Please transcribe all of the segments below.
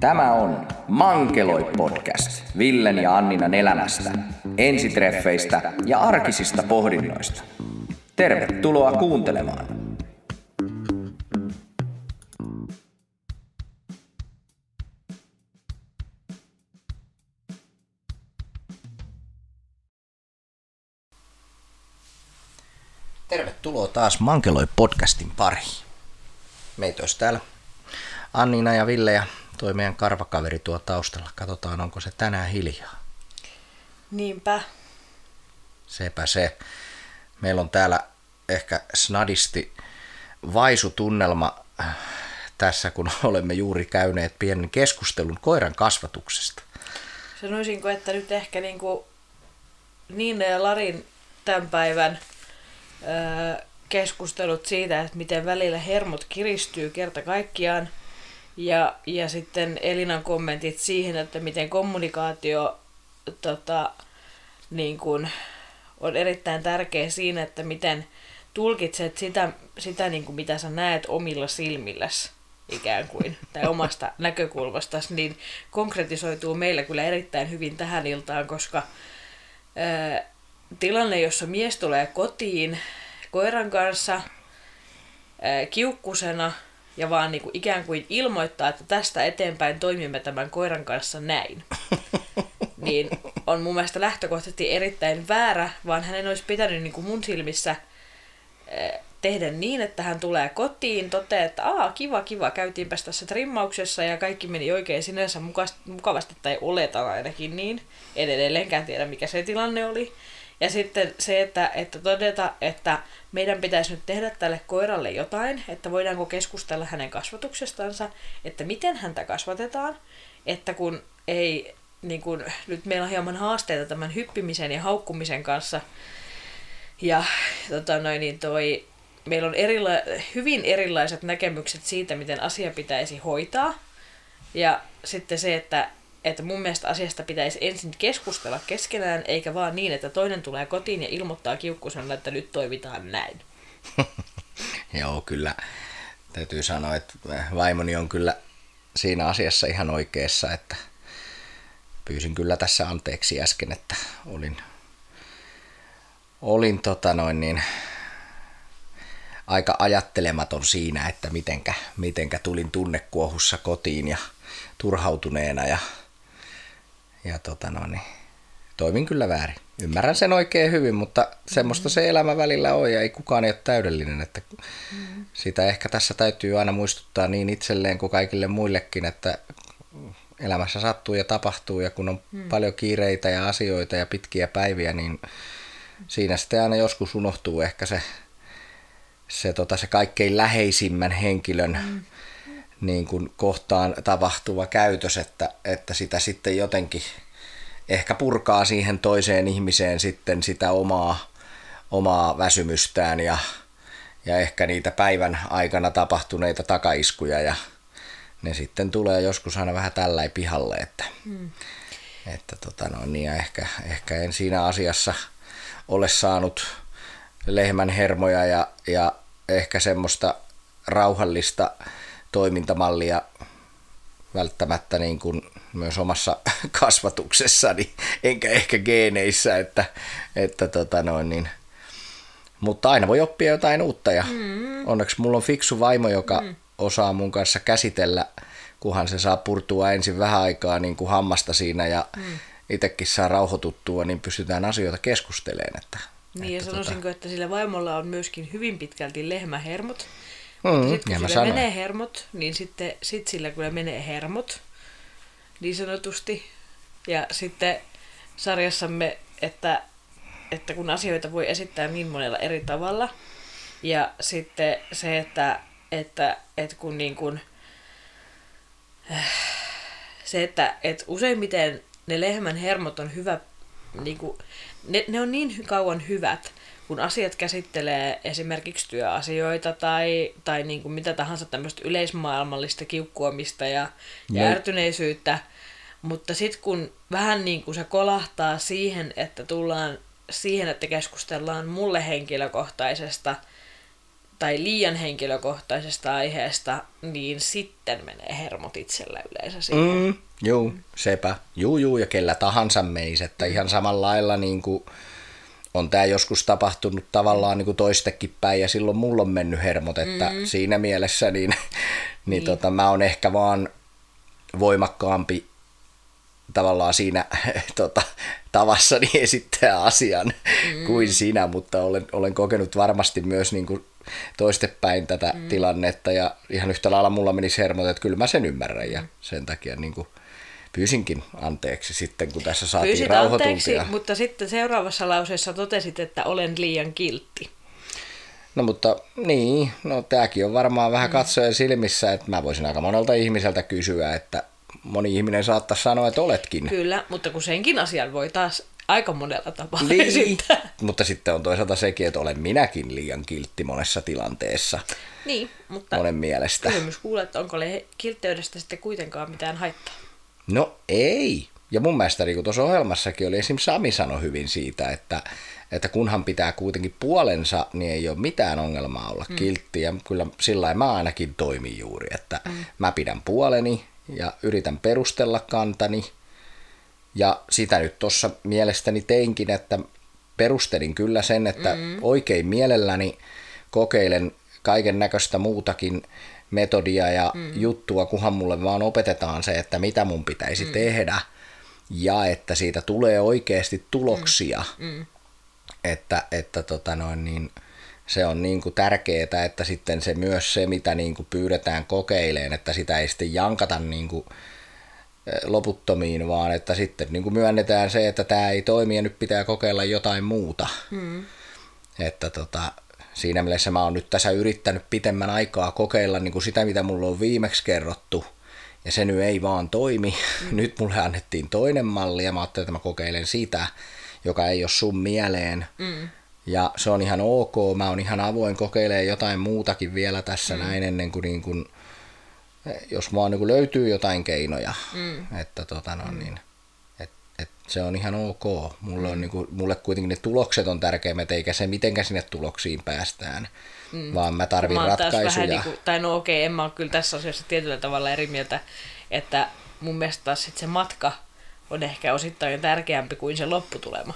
Tämä on Mankeloi podcast Villen ja Anninan elämästä, ensitreffeistä ja arkisista pohdinnoista. Tervetuloa kuuntelemaan. Tervetuloa taas Mankeloi podcastin pariin. Meitä olisi täällä Annina ja Ville ja toi meidän karvakaveri tuo taustalla. Katsotaan, onko se tänään hiljaa. Niinpä. Sepä se. Meillä on täällä ehkä snadisti vaisutunnelma äh, tässä, kun olemme juuri käyneet pienen keskustelun koiran kasvatuksesta. Sanoisinko, että nyt ehkä niin kuin Niina ja Larin tämän päivän öö, keskustelut siitä, että miten välillä hermot kiristyy kerta kaikkiaan. Ja, ja sitten Elinan kommentit siihen, että miten kommunikaatio tota, niin kuin, on erittäin tärkeä siinä, että miten tulkitset sitä, sitä niin kuin mitä sä näet omilla silmilläsi ikään kuin, tai omasta näkökulmasta, niin konkretisoituu meillä kyllä erittäin hyvin tähän iltaan, koska ää, tilanne, jossa mies tulee kotiin koiran kanssa ää, kiukkusena ja vaan niin kuin ikään kuin ilmoittaa, että tästä eteenpäin toimimme tämän koiran kanssa näin, niin on mun mielestä lähtökohtaisesti erittäin väärä, vaan hänen olisi pitänyt niin kuin mun silmissä ää, tehdä niin, että hän tulee kotiin, toteaa, että aa, kiva, kiva, käytiinpäs tässä trimmauksessa ja kaikki meni oikein sinänsä mukavasti, tai oletan ainakin niin. En edelleenkään tiedä, mikä se tilanne oli. Ja sitten se, että, että todeta, että meidän pitäisi nyt tehdä tälle koiralle jotain, että voidaanko keskustella hänen kasvatuksestansa, että miten häntä kasvatetaan, että kun ei, niin kun, nyt meillä on hieman haasteita tämän hyppimisen ja haukkumisen kanssa, ja tota noin, niin toi, meillä on erila- hyvin erilaiset näkemykset siitä, miten asia pitäisi hoitaa, ja sitten se, että että mun mielestä asiasta pitäisi ensin keskustella keskenään, eikä vaan niin, että toinen tulee kotiin ja ilmoittaa kiukkusena, että nyt toimitaan näin. Joo, kyllä. Täytyy sanoa, että vaimoni on kyllä siinä asiassa ihan oikeassa, että pyysin kyllä tässä anteeksi äsken, että olin, olin tota noin niin, aika ajattelematon siinä, että mitenkä, mitenkä tulin tunnekuohussa kotiin ja turhautuneena ja ja tota no, niin, toimin kyllä väärin. Ymmärrän sen oikein hyvin, mutta semmoista se elämä välillä on ja ei kukaan ei ole täydellinen. Että mm. Sitä ehkä tässä täytyy aina muistuttaa niin itselleen kuin kaikille muillekin, että elämässä sattuu ja tapahtuu ja kun on mm. paljon kiireitä ja asioita ja pitkiä päiviä, niin siinä sitten aina joskus unohtuu ehkä se, se, tota, se kaikkein läheisimmän henkilön mm niin kuin kohtaan tapahtuva käytös, että, että sitä sitten jotenkin ehkä purkaa siihen toiseen ihmiseen sitten sitä omaa, omaa väsymystään ja, ja ehkä niitä päivän aikana tapahtuneita takaiskuja ja ne sitten tulee joskus aina vähän tällä pihalle, että, mm. että tota no, niin ja ehkä, ehkä en siinä asiassa ole saanut lehmän hermoja ja, ja ehkä semmoista rauhallista toimintamallia välttämättä niin kuin myös omassa kasvatuksessani, enkä ehkä geeneissä, että, että tota noin niin. mutta aina voi oppia jotain uutta ja mm. onneksi mulla on fiksu vaimo, joka mm. osaa mun kanssa käsitellä, kunhan se saa purtua ensin vähän aikaa niin kuin hammasta siinä ja mm. itsekin saa rauhoituttua, niin pystytään asioita keskustelemaan. Että, niin että ja sanoisinko, tota... että sillä vaimolla on myöskin hyvin pitkälti lehmähermot, Mm, sitten kun sillä menee hermot, niin sitten sit sillä kyllä menee hermot, niin sanotusti. Ja sitten sarjassamme, että, että kun asioita voi esittää niin monella eri tavalla, ja sitten se, että, että, että kun niin kuin, se, että, että useimmiten ne lehmän hermot on hyvä, niin kuin, ne, ne on niin kauan hyvät, kun asiat käsittelee esimerkiksi työasioita tai, tai niin kuin mitä tahansa tämmöistä yleismaailmallista kiukkuamista ja, ja ärtyneisyyttä, mutta sitten kun vähän niin kuin se kolahtaa siihen, että tullaan siihen, että keskustellaan mulle henkilökohtaisesta tai liian henkilökohtaisesta aiheesta, niin sitten menee hermot itsellä yleensä siihen. Mm, juu, sepä. Juu, juu, ja kellä tahansa meis, että ihan samalla lailla niin kuin on tämä joskus tapahtunut tavallaan niin kuin toistekin päin, ja silloin mulla on mennyt hermot, että mm. siinä mielessä niin, niin, niin. Tota, mä oon ehkä vaan voimakkaampi tavallaan siinä tota, tavassani esittää asian mm. kuin sinä, mutta olen, olen kokenut varmasti myös niin kuin toistepäin tätä mm. tilannetta ja ihan yhtä lailla mulla meni hermot, että kyllä mä sen ymmärrän ja sen takia niin kuin pyysinkin anteeksi sitten, kun tässä saatiin Pyysit. Anteeksi, mutta sitten seuraavassa lauseessa totesit, että olen liian kiltti. No mutta niin, no tämäkin on varmaan vähän mm. katsojen silmissä, että mä voisin aika monelta ihmiseltä kysyä, että moni ihminen saattaa sanoa, että oletkin. Kyllä, mutta kun senkin asian voi taas aika monella tapaa niin, esittää. Mutta sitten on toisaalta sekin, että olen minäkin liian kiltti monessa tilanteessa. Niin, mutta monen mielestä. kysymys kuulee, että onko kiltteydestä sitten kuitenkaan mitään haittaa? No ei. Ja mun mielestä niin tuossa ohjelmassakin oli esimerkiksi Sami sanoi hyvin siitä, että, että kunhan pitää kuitenkin puolensa, niin ei ole mitään ongelmaa olla mm. kiltti. Ja kyllä sillä mä ainakin toimin juuri, että mm. mä pidän puoleni ja yritän perustella kantani. Ja sitä nyt tuossa mielestäni teinkin, että perustelin kyllä sen, että mm. oikein mielelläni kokeilen kaiken näköistä muutakin metodia ja mm. juttua, kunhan mulle vaan opetetaan se, että mitä mun pitäisi mm. tehdä ja että siitä tulee oikeasti tuloksia. Mm. Mm. Että, että tota noin, niin, se on niin kuin tärkeää, että sitten se myös se, mitä niin kuin pyydetään kokeileen, että sitä ei sitten jankata niin kuin loputtomiin, vaan että sitten niin kuin myönnetään se, että tämä ei toimi ja nyt pitää kokeilla jotain muuta. Mm. Että tota, siinä mielessä mä oon nyt tässä yrittänyt pitemmän aikaa kokeilla niin kuin sitä, mitä mulla on viimeksi kerrottu, ja se nyt ei vaan toimi. Mm. Nyt mulle annettiin toinen malli, ja mä ajattelin, että mä kokeilen sitä, joka ei ole sun mieleen. Mm. Ja se on ihan ok, mä oon ihan avoin kokeilemaan jotain muutakin vielä tässä mm. näin ennen kuin, niin kuin jos vaan niin kuin löytyy jotain keinoja. Mm. Että tota no, mm. niin, et, se on ihan ok. Mulle, mm. on, niin kuin, mulle kuitenkin ne tulokset on tärkeimmät, eikä se mitenkä sinne tuloksiin päästään. Mm. Vaan mä tarvin mä ratkaisuja. Vähän niin kuin, tai no okei, en mä ole kyllä tässä asiassa tietyllä tavalla eri mieltä, että mun mielestä taas sit se matka on ehkä osittain tärkeämpi kuin se lopputulema.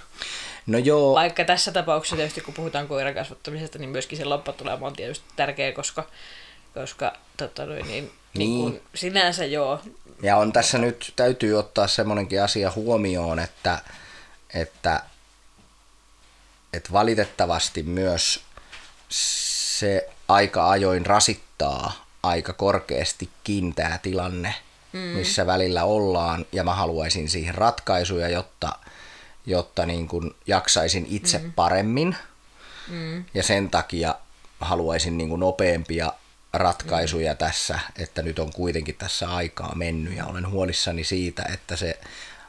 No joo. Vaikka tässä tapauksessa tietysti kun puhutaan koiran kasvattamisesta, niin myöskin se lopputulema on tietysti tärkeä, koska, koska tota, niin, niin. Niin kuin, sinänsä joo. Ja on tässä nyt, täytyy ottaa semmoinenkin asia huomioon, että, että, että valitettavasti myös se aika ajoin rasittaa aika korkeastikin tämä tilanne, mm. missä välillä ollaan, ja mä haluaisin siihen ratkaisuja, jotta jotta niin kuin jaksaisin itse mm. paremmin. Mm. Ja sen takia haluaisin niin kuin nopeampia ratkaisuja tässä, että nyt on kuitenkin tässä aikaa mennyt ja olen huolissani siitä, että se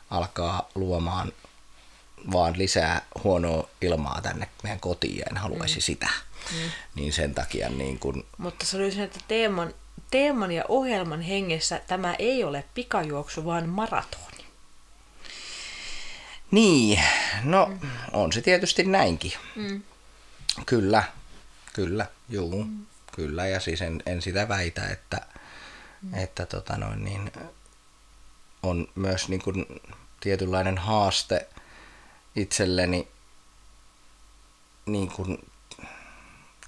alkaa luomaan vaan lisää huonoa ilmaa tänne meidän kotiin ja en haluaisi mm. sitä. Mm. Niin sen takia niin kun... Mutta sanoisin, että teeman, teeman ja ohjelman hengessä tämä ei ole pikajuoksu, vaan maraton. Niin, no mm. on se tietysti näinkin. Mm. Kyllä, kyllä, juu, mm. Kyllä. Ja siis en, en sitä väitä, että, mm. että tota noin, niin, on myös niin kuin tietynlainen haaste itselleni niin kuin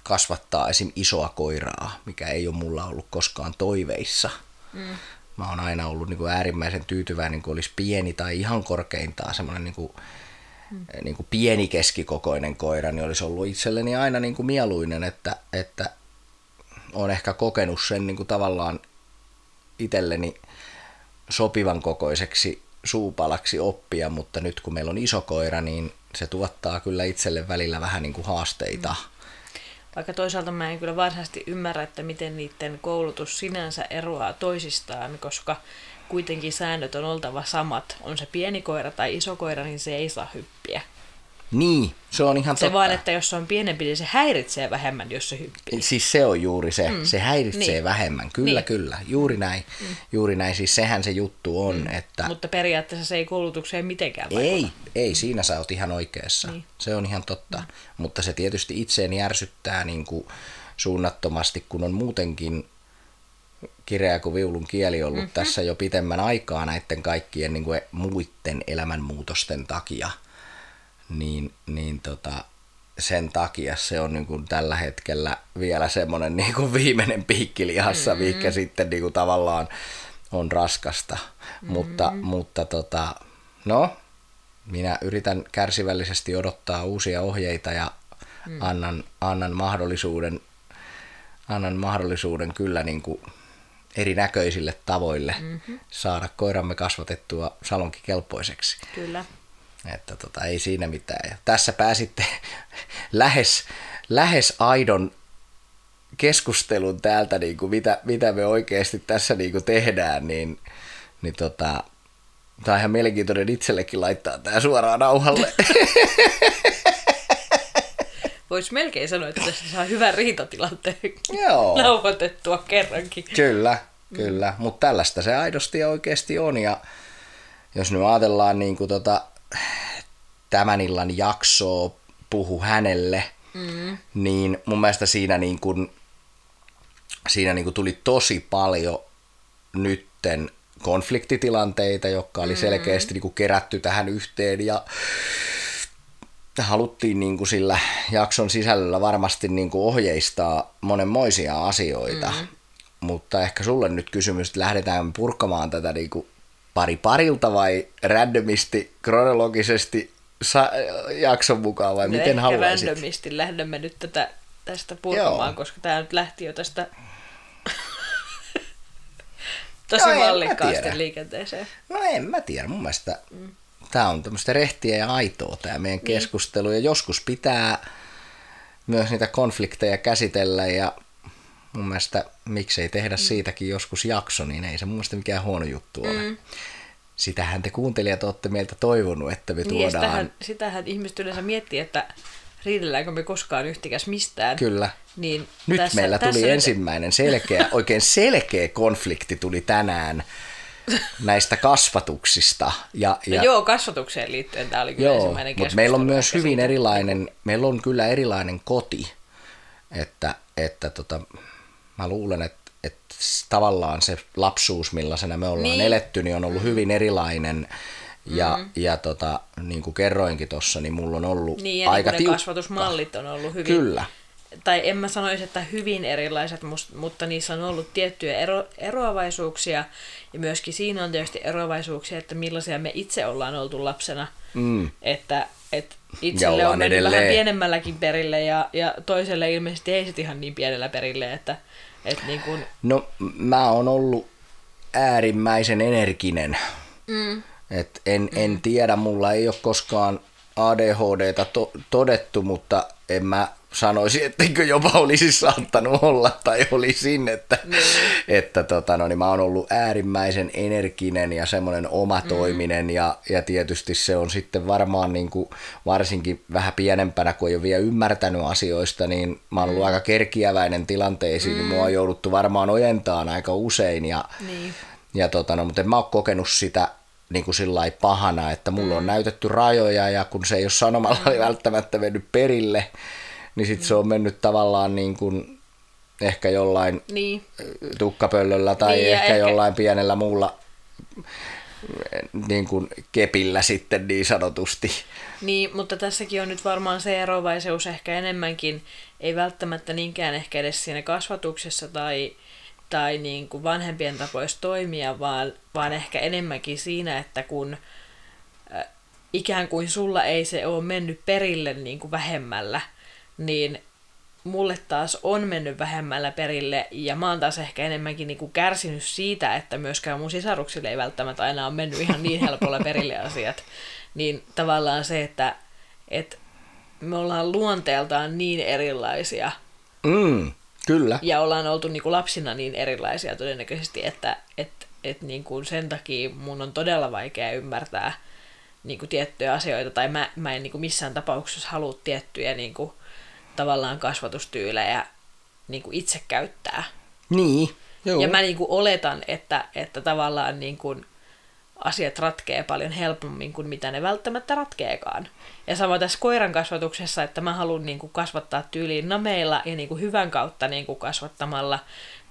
kasvattaa esim. isoa koiraa, mikä ei ole mulla ollut koskaan toiveissa. Mm mä oon aina ollut niin kuin äärimmäisen tyytyväinen, niin kuin olisi pieni tai ihan korkeintaan semmoinen niin kuin, mm. niin kuin pieni keskikokoinen koira, niin olisi ollut itselleni aina niin kuin mieluinen, että, että on ehkä kokenut sen niin kuin tavallaan itselleni sopivan kokoiseksi suupalaksi oppia, mutta nyt kun meillä on iso koira, niin se tuottaa kyllä itselle välillä vähän niin kuin haasteita. Mm vaikka toisaalta mä en kyllä varsinaisesti ymmärrä, että miten niiden koulutus sinänsä eroaa toisistaan, koska kuitenkin säännöt on oltava samat. On se pieni koira tai iso koira, niin se ei saa hyppiä. Niin, se on ihan se totta. vaan, että jos se on pienempi, niin se häiritsee vähemmän, jos se hyppii. Siis se on juuri se, mm. se häiritsee niin. vähemmän, kyllä niin. kyllä, juuri näin, mm. juuri näin, siis sehän se juttu on, mm. että... Mutta periaatteessa se ei koulutukseen mitenkään vaikuta. Ei, ei, siinä sä oot ihan oikeassa, niin. se on ihan totta, mm. mutta se tietysti itseen järsyttää niin kuin, suunnattomasti, kun on muutenkin kireä kuin viulun kieli ollut mm-hmm. tässä jo pitemmän aikaa näiden kaikkien niin kuin muiden elämänmuutosten takia, niin, niin tota, sen takia se on niin kuin tällä hetkellä vielä semmoinen niin kuin viimeinen piikki lihassa, mm-hmm. mikä sitten niin kuin tavallaan on raskasta. Mm-hmm. Mutta, mutta tota, no, minä yritän kärsivällisesti odottaa uusia ohjeita ja mm. annan, annan mahdollisuuden annan mahdollisuuden kyllä niin kuin erinäköisille tavoille mm-hmm. saada koiramme kasvatettua salonkikelpoiseksi. Kyllä. Että tota, ei siinä mitään. Ja tässä pääsitte lähes, lähes aidon keskustelun täältä, niin kuin mitä, mitä me oikeasti tässä niin kuin tehdään, niin, niin tota, tämä on ihan mielenkiintoinen itsellekin laittaa tämä suoraan nauhalle. Voisi melkein sanoa, että tässä saa hyvän riitatilanteen Joo. nauhoitettua kerrankin. Kyllä, kyllä. Mm. Mutta tällaista se aidosti ja oikeasti on. Ja jos nyt ajatellaan niin kuin tota, tämän illan jaksoa puhu hänelle, mm. niin mun mielestä siinä, niin kuin, siinä niin kuin tuli tosi paljon nytten konfliktitilanteita, jotka oli selkeästi niin kerätty tähän yhteen ja haluttiin niin kuin sillä jakson sisällöllä varmasti niin kuin ohjeistaa monenmoisia asioita, mm-hmm. mutta ehkä sulle nyt kysymys, että lähdetään purkamaan tätä niin kuin pari parilta vai randomisti, kronologisesti sa- jakson mukaan vai no miten haluaisit? randomisti lähdemme nyt tätä, tästä purkamaan, Joo. koska tämä nyt lähti jo tästä tosi Joo, mallikkaasti liikenteeseen. No en mä tiedä, mun mielestä mm tämä on tämmöistä rehtiä ja aitoa tämä meidän keskustelu ja joskus pitää myös niitä konflikteja käsitellä ja mun mielestä miksei tehdä mm. siitäkin joskus jakso, niin ei se mun mielestä mikään huono juttu ole. Mm. Sitähän te kuuntelijat olette meiltä toivonut, että me niin, tuodaan... Sitähän, sitähän ihmiset yleensä miettii, että riidelläänkö me koskaan yhtikäs mistään. Kyllä. Niin nyt tässä, meillä tuli tässä ensimmäinen selkeä, oikein selkeä konflikti tuli tänään näistä kasvatuksista. Ja, ja, no joo, kasvatukseen liittyen tämä oli kyllä joo, ensimmäinen mutta meillä on myös hyvin erilainen, meillä on kyllä erilainen koti, että, että tota, mä luulen, että, että tavallaan se lapsuus, millaisena me ollaan niin. eletty, niin on ollut hyvin erilainen. Ja, mm. ja tota, niin kuin kerroinkin tuossa, niin mulla on ollut niin, ja aika niin tiukka. kasvatusmallit on ollut hyvin, Kyllä tai en mä sanoisi, että hyvin erilaiset, mutta niissä on ollut tiettyjä ero, eroavaisuuksia. Ja myöskin siinä on tietysti eroavaisuuksia, että millaisia me itse ollaan oltu lapsena. Mm. Että, että itselle on mennyt vähän pienemmälläkin perille ja, ja toiselle ilmeisesti ei sitten ihan niin pienellä perille. Että, että niin kun... No mä oon ollut äärimmäisen energinen. Mm. Et en, mm. en tiedä, mulla ei ole koskaan ADHDta to- todettu, mutta en mä sanoisin, etteikö jopa olisi saattanut olla tai olisin, että, mm. että tota, no, niin mä oon ollut äärimmäisen energinen ja semmoinen omatoiminen mm. ja, ja tietysti se on sitten varmaan niin kuin, varsinkin vähän pienempänä, kun ei ole vielä ymmärtänyt asioista, niin mä oon ollut mm. aika kerkiäväinen tilanteisiin, mm. niin mua on jouduttu varmaan ojentaan aika usein ja, niin. ja tota, no, mutta en mä oon kokenut sitä niin kuin sillä pahana, että mulla mm. on näytetty rajoja ja kun se ei ole sanomalla mm. välttämättä mennyt perille, niin sitten se on mennyt tavallaan niin kuin ehkä jollain niin. tukkapöllöllä tai niin, ehkä, ehkä jollain pienellä muulla niin kuin kepillä sitten niin sanotusti. Niin, mutta tässäkin on nyt varmaan se erovaisuus ehkä enemmänkin, ei välttämättä niinkään ehkä edes siinä kasvatuksessa tai, tai niin kuin vanhempien tapoissa toimia, vaan, vaan ehkä enemmänkin siinä, että kun äh, ikään kuin sulla ei se ole mennyt perille niin kuin vähemmällä, niin mulle taas on mennyt vähemmällä perille ja mä oon taas ehkä enemmänkin niinku kärsinyt siitä, että myöskään mun sisaruksille ei välttämättä aina ole mennyt ihan niin helpolla perille asiat. Niin tavallaan se, että, että me ollaan luonteeltaan niin erilaisia. Mm, kyllä. Ja ollaan oltu niinku lapsina niin erilaisia todennäköisesti, että et, et niinku sen takia mun on todella vaikea ymmärtää niinku tiettyjä asioita, tai mä, mä en niinku missään tapauksessa halua tiettyjä niinku, tavallaan kasvatustyylejä niin kuin itse käyttää. Niin, joo. Ja mä niin kuin oletan, että, että tavallaan niin kuin asiat ratkee paljon helpommin kuin mitä ne välttämättä ratkeekaan. Ja sama tässä koiran kasvatuksessa, että mä haluan niin kuin kasvattaa tyyliin nameilla ja niin kuin hyvän kautta niin kuin kasvattamalla,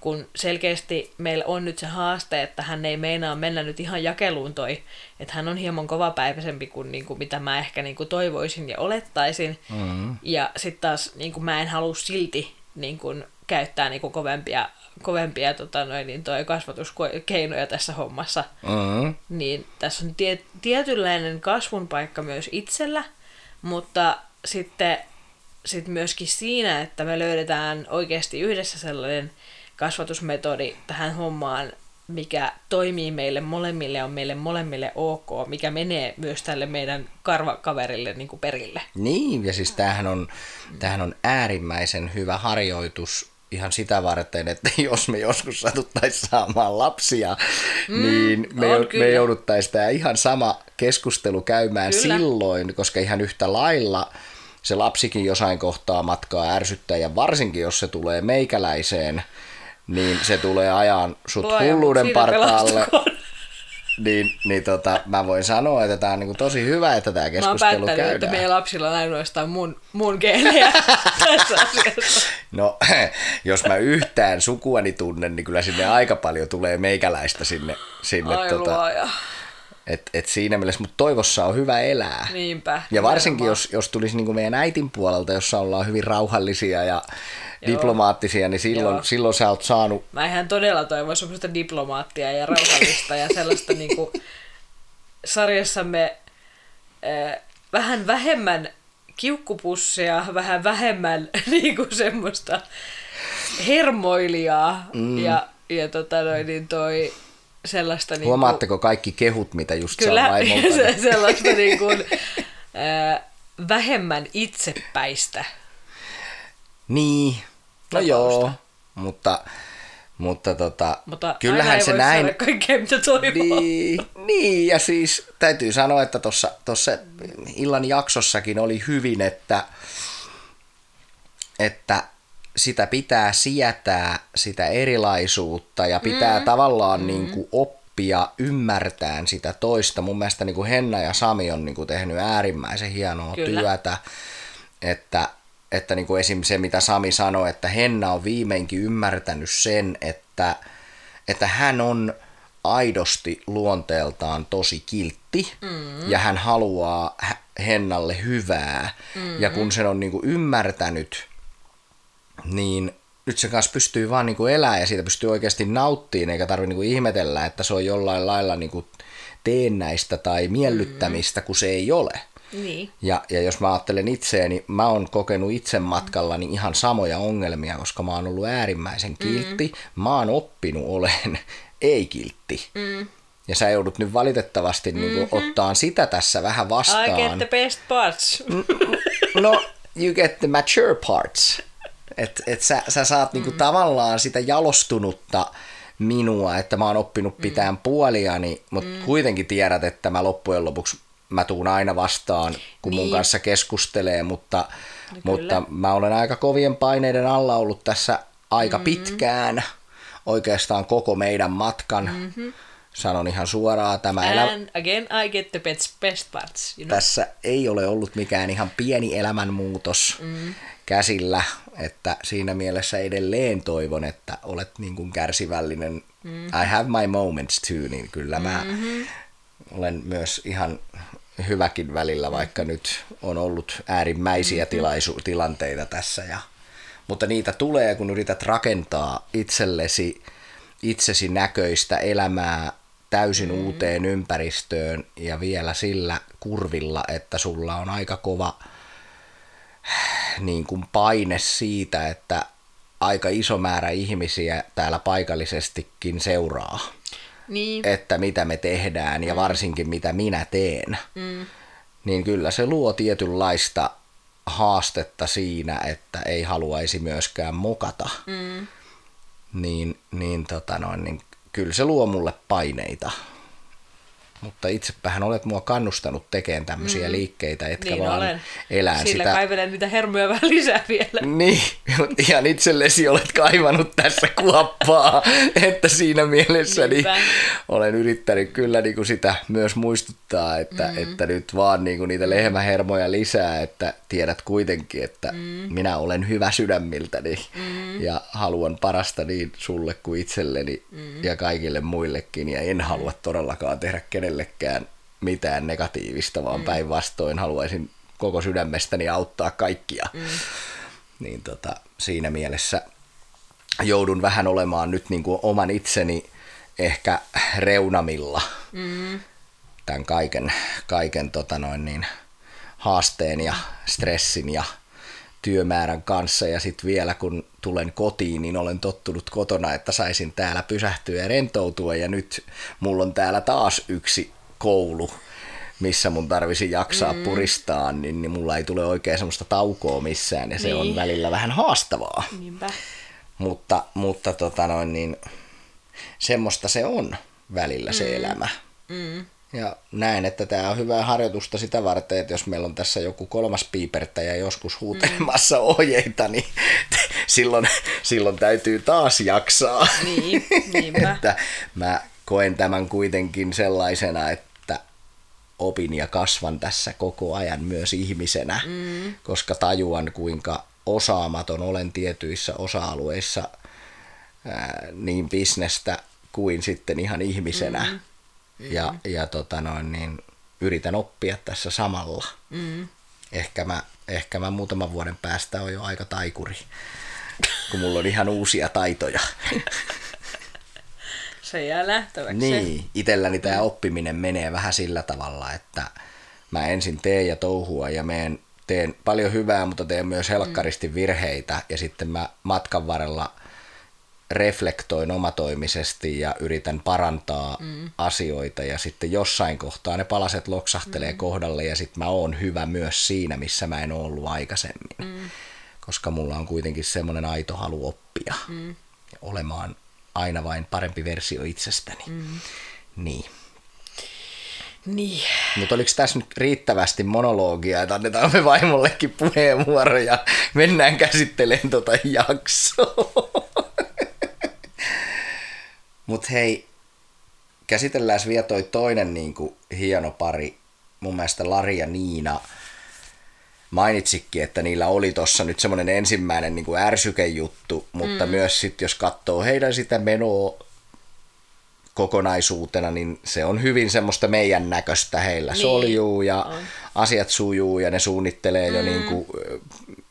kun selkeästi meillä on nyt se haaste, että hän ei meinaa mennä nyt ihan jakeluun toi, että hän on hieman kovapäiväisempi kuin, niin kuin mitä mä ehkä niin kuin toivoisin ja olettaisin. Mm-hmm. Ja sitten taas niin kuin mä en halua silti niin kuin käyttää niin kuin kovempia, kovempia tota noin, niin toi kasvatuskeinoja tässä hommassa. Mm-hmm. Niin tässä on tie, tietynlainen kasvun paikka myös itsellä, mutta sitten sit myöskin siinä, että me löydetään oikeasti yhdessä sellainen kasvatusmetodi tähän hommaan, mikä toimii meille molemmille, on meille molemmille ok, mikä menee myös tälle meidän karvakaverille niin kuin perille. Niin, ja siis tämähän on, tämähän on äärimmäisen hyvä harjoitus ihan sitä varten, että jos me joskus satuttaisiin saamaan lapsia, mm, niin me, me jouduttaisiin tämä ihan sama keskustelu käymään kyllä. silloin, koska ihan yhtä lailla se lapsikin jossain kohtaa matkaa ärsyttää, ja varsinkin jos se tulee meikäläiseen, niin se tulee ajan sut Luoja, hulluuden partaalle. Niin, niin tota, mä voin sanoa, että tämä on niin tosi hyvä, että tämä keskustelu mä käydään. että meidän lapsilla on ainoastaan mun, mun geenejä tässä asiassa. No, jos mä yhtään sukuani tunnen, niin kyllä sinne aika paljon tulee meikäläistä sinne. sinne Ai tota, et, et siinä mielessä, mutta toivossa on hyvä elää. Niinpä. Ja varsinkin, jos, jos tulisi niin kuin meidän äitin puolelta, jossa ollaan hyvin rauhallisia ja Joo. diplomaattisia, niin silloin, silloin sä oot saanut... Mä ihan todella toivon semmoista diplomaattia ja rauhallista ja sellaista niin kuin sarjassamme äh, vähän vähemmän kiukkupusseja, vähän vähemmän niin kuin semmoista hermoilijaa mm. ja, ja tota noin, niin toi sellaista... Niin Huomaatteko kaikki kehut, mitä just Kyllä, saa vaimolta? se, sellaista niin kuin, äh, vähemmän itsepäistä. Niin, no tapausta. joo, mutta, mutta, tota, mutta kyllähän se näin... kaikkea, mitä toivoo. Niin, niin, ja siis täytyy sanoa, että tuossa illan jaksossakin oli hyvin, että, että sitä pitää sietää, sitä erilaisuutta ja pitää mm. tavallaan mm. Niin kuin oppia ymmärtään sitä toista. Mun mielestä niin kuin Henna ja Sami on niin kuin tehnyt äärimmäisen hienoa Kyllä. työtä, että, että niin kuin esim. se, mitä Sami sanoi, että Henna on viimeinkin ymmärtänyt sen, että, että hän on aidosti luonteeltaan tosi kiltti mm. ja hän haluaa Hennalle hyvää. Mm-hmm. Ja kun sen on niin kuin ymmärtänyt, niin nyt se kanssa pystyy vaan niin kuin elää ja siitä pystyy oikeasti nauttimaan, eikä tarvitse niin kuin ihmetellä, että se on jollain lailla niin kuin teennäistä tai miellyttämistä, kun se ei ole. Niin. Ja, ja jos mä ajattelen itseäni, niin mä oon kokenut itse matkallani ihan samoja ongelmia, koska mä oon ollut äärimmäisen kiltti. Mm. Mä oon oppinut olen ei-kiltti. Mm. Ja sä joudut nyt valitettavasti mm-hmm. niin kuin, ottaa sitä tässä vähän vastaan. I get the best parts. no, you get the mature parts. Että et sä, sä saat niinku mm. tavallaan sitä jalostunutta minua, että mä oon oppinut pitään mm. puoliani, mutta mm. kuitenkin tiedät, että mä loppujen lopuksi mä tuun aina vastaan, kun niin. mun kanssa keskustelee, mutta, no, mutta mä olen aika kovien paineiden alla ollut tässä aika mm-hmm. pitkään, oikeastaan koko meidän matkan. Mm-hmm. Sanon ihan suoraan, tämä And elä... again I get the best, best parts. You know? Tässä ei ole ollut mikään ihan pieni elämänmuutos. Mm käsillä, että siinä mielessä edelleen toivon, että olet niin kuin kärsivällinen. Mm-hmm. I have my moments too, niin kyllä mä mm-hmm. olen myös ihan hyväkin välillä, vaikka nyt on ollut äärimmäisiä mm-hmm. tilaisu- tilanteita tässä. Ja, mutta niitä tulee, kun yrität rakentaa itsellesi itsesi näköistä elämää täysin mm. uuteen ympäristöön ja vielä sillä kurvilla, että sulla on aika kova niin kuin paine siitä, että aika iso määrä ihmisiä täällä paikallisestikin seuraa. Niin. Että mitä me tehdään ja mm. varsinkin mitä minä teen. Mm. Niin kyllä se luo tietynlaista haastetta siinä, että ei haluaisi myöskään mokata. Mm. Niin, niin, tota noin, niin kyllä se luo mulle paineita. Mutta itsepähän olet mua kannustanut tekemään tämmöisiä mm. liikkeitä, etkä Niin vaan olen. elää Sillä sitä. kaivelen niitä hermoja vähän lisää vielä. Niin, ihan itsellesi olet kaivannut tässä kuoppaa, että siinä mielessä niin olen yrittänyt kyllä niin kuin sitä myös muistuttaa, että, mm. että nyt vaan niin kuin niitä lehmähermoja lisää, että tiedät kuitenkin, että mm. minä olen hyvä sydämiltäni mm. ja haluan parasta niin sulle kuin itselleni mm. ja kaikille muillekin ja en halua todellakaan tehdä kenellekään mitään negatiivista, vaan mm. päinvastoin haluaisin koko sydämestäni auttaa kaikkia. Mm. Niin tota, siinä mielessä joudun vähän olemaan nyt niin kuin oman itseni ehkä reunamilla mm. tämän kaiken, kaiken tota noin niin, haasteen ja stressin ja työmäärän kanssa ja sitten vielä kun tulen kotiin, niin olen tottunut kotona, että saisin täällä pysähtyä ja rentoutua ja nyt mulla on täällä taas yksi koulu, missä mun tarvisi jaksaa mm. puristaa, niin, niin mulla ei tule oikein semmoista taukoa missään ja se Niin. on välillä vähän haastavaa. Niinpä. Mutta, mutta tota noin, niin, semmoista se on välillä se mm. elämä. Mm. Ja näen, että tämä on hyvää harjoitusta sitä varten, että jos meillä on tässä joku kolmas piipertäjä joskus huutelemassa mm. ohjeita, niin silloin, silloin täytyy taas jaksaa. Niin, niinpä. että mä koen tämän kuitenkin sellaisena, että opin ja kasvan tässä koko ajan myös ihmisenä, mm. koska tajuan kuinka osaamaton olen tietyissä osa-alueissa ää, niin bisnestä kuin sitten ihan ihmisenä. Mm. Ja, ja tota noin, niin yritän oppia tässä samalla. Mm. Ehkä mä, ehkä mä muutaman vuoden päästä on jo aika taikuri, kun mulla on ihan uusia taitoja. Se jää nähtäväksi. Niin, itselläni tämä oppiminen menee vähän sillä tavalla, että mä ensin teen ja touhua ja meen, teen paljon hyvää, mutta teen myös helkkaristi virheitä ja sitten mä matkan varrella reflektoin omatoimisesti ja yritän parantaa mm. asioita ja sitten jossain kohtaa ne palaset loksahtelee mm. kohdalle ja sitten mä oon hyvä myös siinä, missä mä en ollut aikaisemmin. Mm. Koska mulla on kuitenkin semmoinen aito halu oppia mm. ja olemaan aina vain parempi versio itsestäni. Mm. Niin. Niin. Mutta oliko tässä nyt riittävästi monologia, että annetaan me vaimollekin puheenvuoro ja mennään käsittelemään tota jaksoa. Mutta hei, käsitellään vielä toi toinen niin kuin, hieno pari. Mun mielestä Lari ja Niina mainitsikin, että niillä oli tuossa nyt semmoinen ensimmäinen niin kuin ärsykejuttu, mutta mm. myös sitten jos katsoo heidän sitä menoa kokonaisuutena, niin se on hyvin semmoista meidän näköistä heillä niin. soljuu ja on. asiat sujuu ja ne suunnittelee mm. jo niin kuin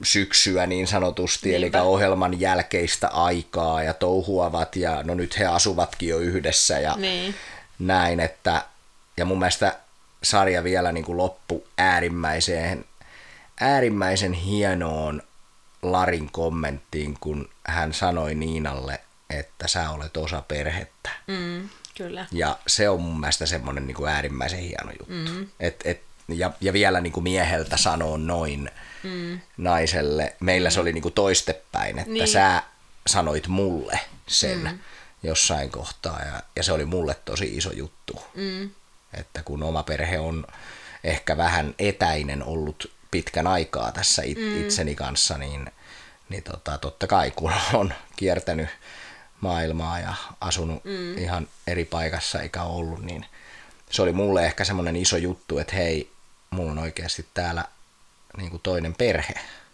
syksyä niin sanotusti, Niinpä. eli ohjelman jälkeistä aikaa ja touhuavat ja no nyt he asuvatkin jo yhdessä ja Niin. näin, että ja mun mielestä sarja vielä niin kuin loppu äärimmäiseen, äärimmäisen hienoon Larin kommenttiin, kun hän sanoi Niinalle, että sä olet osa perhettä. Mm, kyllä. Ja se on mun mielestä semmoinen niin kuin äärimmäisen hieno juttu. Mm. Et, et, ja, ja vielä niin kuin mieheltä sanoo noin mm. naiselle. Meillä se oli niin kuin toistepäin, että niin. sä sanoit mulle sen mm. jossain kohtaa. Ja, ja se oli mulle tosi iso juttu. Mm. Että kun oma perhe on ehkä vähän etäinen ollut pitkän aikaa tässä it, mm. itseni kanssa, niin, niin tota, totta kai kun on kiertänyt maailmaa ja asunut mm. ihan eri paikassa eikä ollut, niin se oli mulle ehkä semmoinen iso juttu, että hei, mulla on oikeasti täällä niin kuin toinen perhe.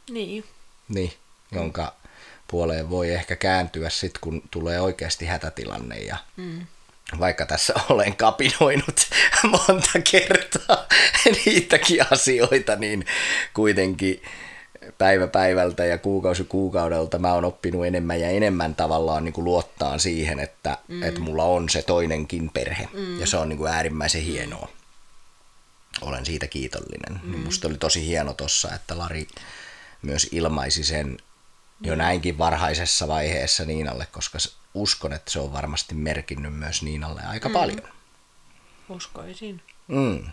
Niin. Niin, jonka puoleen voi ehkä kääntyä sitten, kun tulee oikeasti hätätilanne ja mm. vaikka tässä olen kapinoinut monta kertaa niitäkin asioita, niin kuitenkin päivä päivältä ja kuukausi kuukaudelta mä oon oppinut enemmän ja enemmän tavallaan niin kuin luottaa siihen, että, mm. että mulla on se toinenkin perhe mm. ja se on niin kuin äärimmäisen hienoa. Olen siitä kiitollinen. Mm. Niin musta oli tosi hieno tossa, että Lari myös ilmaisi sen jo näinkin varhaisessa vaiheessa Niinalle, koska uskon, että se on varmasti merkinnyt myös Niinalle aika mm. paljon. Uskoisin. Mm.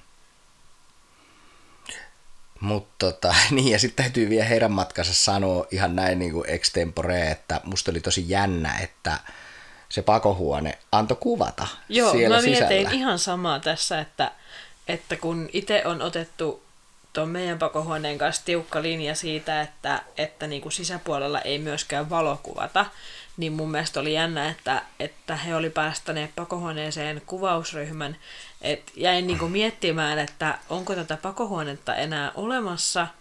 Mutta tota, niin, ja sitten täytyy vielä heidän matkansa sanoa ihan näin niin kuin extempore, että musta oli tosi jännä, että se pakohuone antoi kuvata Joo, siellä mä mietin sisällä. ihan samaa tässä, että, että kun itse on otettu tuon meidän pakohuoneen kanssa tiukka linja siitä, että, että niin kuin sisäpuolella ei myöskään valokuvata, niin mun mielestä oli jännä, että, että he oli päästäneet pakohuoneeseen kuvausryhmän. Et jäin niin kuin miettimään, että onko tätä pakohuonetta enää olemassa –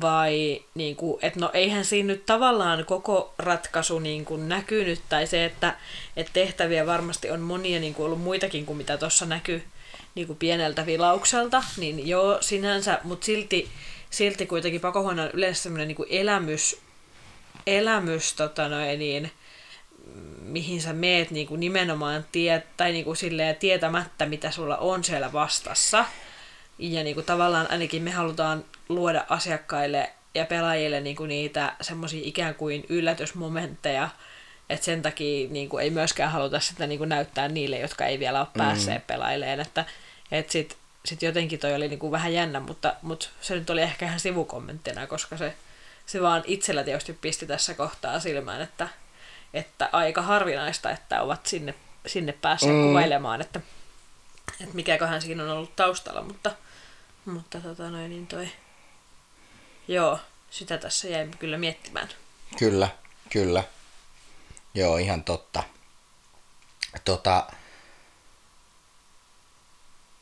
vai niin kuin, että no eihän siinä nyt tavallaan koko ratkaisu niin kuin näkynyt, tai se, että, että tehtäviä varmasti on monia niin kuin ollut muitakin kuin mitä tuossa näkyy niin kuin pieneltä vilaukselta, niin joo sinänsä, mutta silti, silti kuitenkin pakohuone on yleensä sellainen niin kuin elämys, elämys tota noin, niin, mihin sä meet niin kuin nimenomaan tie, tai niin kuin silleen tietämättä, mitä sulla on siellä vastassa. Ja niin kuin tavallaan ainakin me halutaan luoda asiakkaille ja pelaajille niin kuin niitä semmoisia ikään kuin yllätysmomentteja, että sen takia niin kuin ei myöskään haluta sitä niin kuin näyttää niille, jotka ei vielä ole päässeet mm. pelaileen. Että, että sitten sit jotenkin toi oli niin kuin vähän jännä, mutta, mutta se nyt oli ehkä ihan sivukommenttina, koska se, se vaan itsellä tietysti pisti tässä kohtaa silmään, että, että aika harvinaista, että ovat sinne, sinne päässeet mm. kuvailemaan, että, että mikäköhän siinä on ollut taustalla, mutta, mutta tota noin, niin toi, joo, sitä tässä jäi kyllä miettimään. Kyllä, kyllä. Joo, ihan totta. Tota,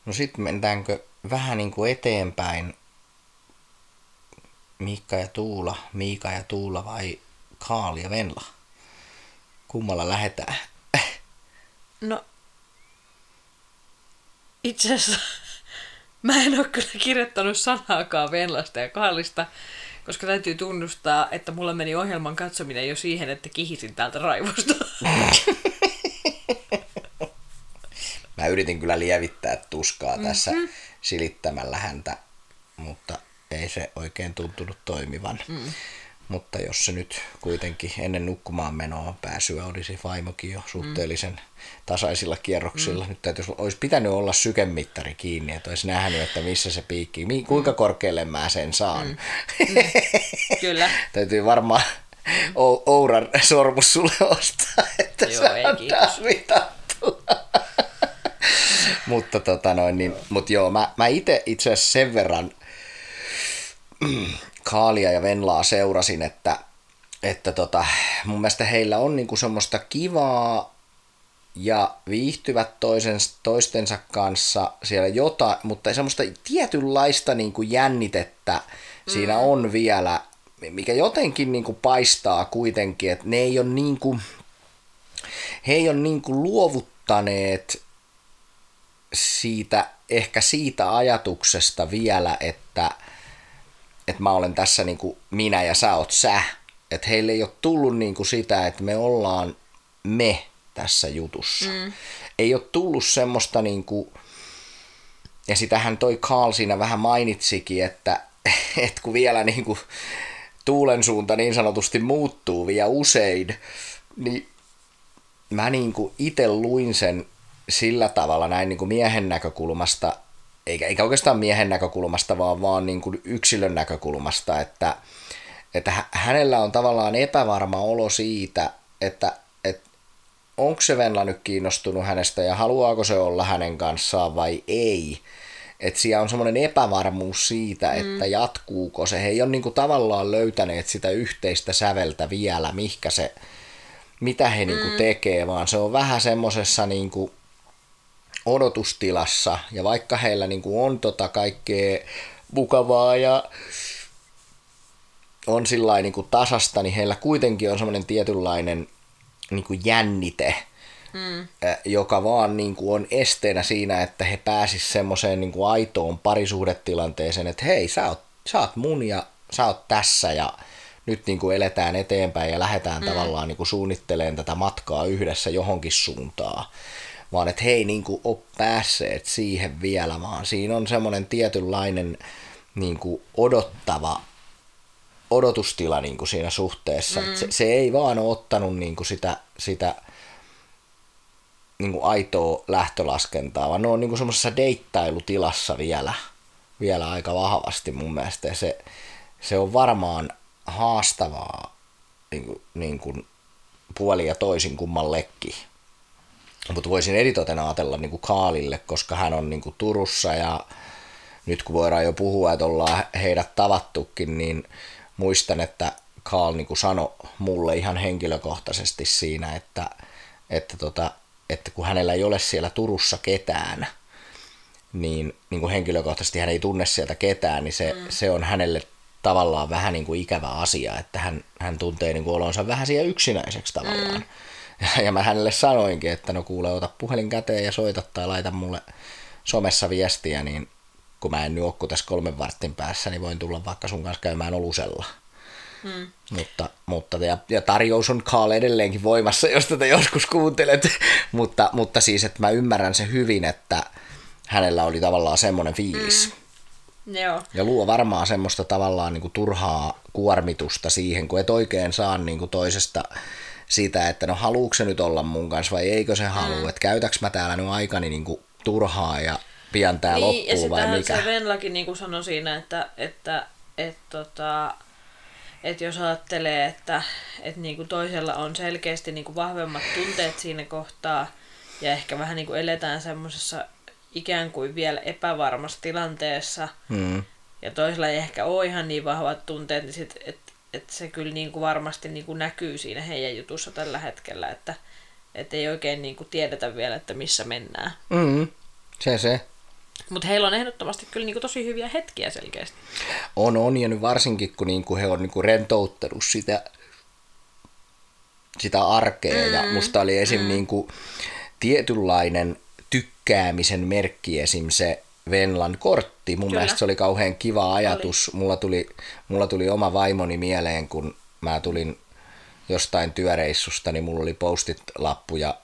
no sitten mennäänkö vähän niin kuin eteenpäin Miikka ja Tuula, Miika ja Tuula vai Kaali ja Venla? Kummalla lähetään? No, itse asiassa mä en ole kyllä kirjoittanut sanaakaan Venlasta ja Kaalista, koska täytyy tunnustaa, että mulla meni ohjelman katsominen jo siihen, että kihisin täältä raivosta. Mä yritin kyllä lievittää tuskaa tässä mm-hmm. silittämällä häntä, mutta ei se oikein tuntunut toimivan. Mm. Mutta jos se nyt kuitenkin ennen nukkumaan menoa pääsyä olisi vaimokin jo suhteellisen mm. tasaisilla kierroksilla. Mm. Nyt täytyisi, olisi pitänyt olla sykemittari kiinni, että olisi nähnyt, että missä se piikki, kuinka mm. korkealle mä sen saan. Mm. Mm. Kyllä. Täytyy varmaan o- Ouran sormus sulle ostaa, että Joo, se ei, on taas mutta tota noin, niin, mut joo, mä, mä itse itse asiassa sen verran Kaalia ja Venlaa seurasin, että, että tota, mun mielestä heillä on niinku semmoista kivaa ja viihtyvät toisen, toistensa kanssa siellä jotain, mutta semmoista tietynlaista niinku jännitettä mm. siinä on vielä, mikä jotenkin niinku paistaa kuitenkin, että ne ei ole niinku, he ei ole niinku luovuttaneet siitä, ehkä siitä ajatuksesta vielä, että – että mä olen tässä niin kuin minä ja sä oot sä. Että heille ei ole tullut niin kuin sitä, että me ollaan me tässä jutussa. Mm. Ei ole tullut semmoista niin kuin, ja sitähän toi Carl siinä vähän mainitsikin, että, että kun vielä niin kuin tuulen suunta niin sanotusti muuttuu vielä usein, niin mä niin kuin itse luin sen sillä tavalla näin niin kuin miehen näkökulmasta, eikä, eikä oikeastaan miehen näkökulmasta, vaan vaan niin kuin yksilön näkökulmasta, että, että hänellä on tavallaan epävarma olo siitä, että, että onko se Venla nyt kiinnostunut hänestä ja haluaako se olla hänen kanssaan vai ei. Että siellä on semmoinen epävarmuus siitä, mm. että jatkuuko se. He ei ole niin kuin tavallaan löytäneet sitä yhteistä säveltä vielä, mihkä se, mitä he niin kuin mm. tekee, vaan se on vähän semmoisessa niin kuin odotustilassa, ja vaikka heillä niin kuin on tota kaikkea mukavaa ja on sillä niin kuin tasasta, niin heillä kuitenkin on semmoinen tietynlainen niin kuin jännite, mm. joka vaan niin kuin on esteenä siinä, että he pääsisivät semmoiseen niin kuin aitoon parisuhdetilanteeseen, että hei, sä oot, sä oot mun ja sä oot tässä ja nyt niin kuin eletään eteenpäin ja lähdetään mm. tavallaan niin kuin suunnittelemaan tätä matkaa yhdessä johonkin suuntaan vaan että he ei niin kuin ole päässeet siihen vielä, vaan siinä on semmoinen tietynlainen niin kuin odottava odotustila niin kuin siinä suhteessa. Mm. Se, se ei vaan ole ottanut niin kuin sitä, sitä niin kuin aitoa lähtölaskentaa, vaan ne on niin kuin semmoisessa deittailutilassa vielä, vielä aika vahvasti mun mielestä. Ja se, se on varmaan haastavaa niin kuin, niin kuin puoli ja toisin kummallekin. Mutta voisin eritoten ajatella niin kuin Kaalille, koska hän on niin kuin Turussa ja nyt kun voidaan jo puhua, että ollaan heidät tavattukin, niin muistan, että Kaal niin kuin sanoi mulle ihan henkilökohtaisesti siinä, että, että, tota, että kun hänellä ei ole siellä Turussa ketään, niin, niin kuin henkilökohtaisesti hän ei tunne sieltä ketään, niin se, mm. se on hänelle tavallaan vähän niin kuin ikävä asia, että hän, hän tuntee niin kuin olonsa vähän siellä yksinäiseksi tavallaan. Mm. Ja, mä hänelle sanoinkin, että no kuule, ota puhelin käteen ja soita tai laita mulle somessa viestiä, niin kun mä en nyt ole tässä kolmen vartin päässä, niin voin tulla vaikka sun kanssa käymään olusella. Hmm. Mutta, mutta ja, ja, tarjous on Kaal edelleenkin voimassa, jos tätä joskus kuuntelet. mutta, mutta siis, että mä ymmärrän se hyvin, että hänellä oli tavallaan semmoinen fiilis. Mm. Joo. Ja luo varmaan semmoista tavallaan niin kuin turhaa kuormitusta siihen, kun et oikein saa niin kuin toisesta sitä, että no haluuko se nyt olla mun kanssa vai eikö se halua, mm. että käytäks mä täällä nyt aikani niin kuin turhaa ja pian tää niin, loppuu vai mikä. se Venlakin niin kuin sanoi siinä, että, että, että, tota, että jos ajattelee, että, että niin kuin toisella on selkeästi niin kuin vahvemmat tunteet siinä kohtaa ja ehkä vähän niin kuin eletään semmoisessa ikään kuin vielä epävarmassa tilanteessa mm. ja toisella ei ehkä ole ihan niin vahvat tunteet, niin sit, et, et se kyllä niin kuin varmasti niin kuin näkyy siinä heidän jutussa tällä hetkellä, että et ei oikein niin kuin tiedetä vielä, että missä mennään. Mm. Se se. Mutta heillä on ehdottomasti kyllä niinku tosi hyviä hetkiä selkeästi. On, on, ja nyt varsinkin kun niinku he on niinku rentouttanut sitä, sitä arkea, mm, ja musta oli esim. Mm. Niinku tietynlainen tykkäämisen merkki esim. se Venlan kortti. Mun Kyllä. mielestä se oli kauhean kiva ajatus. Mulla tuli, mulla tuli oma vaimoni mieleen, kun mä tulin jostain työreissusta, niin mulla oli postit-lappuja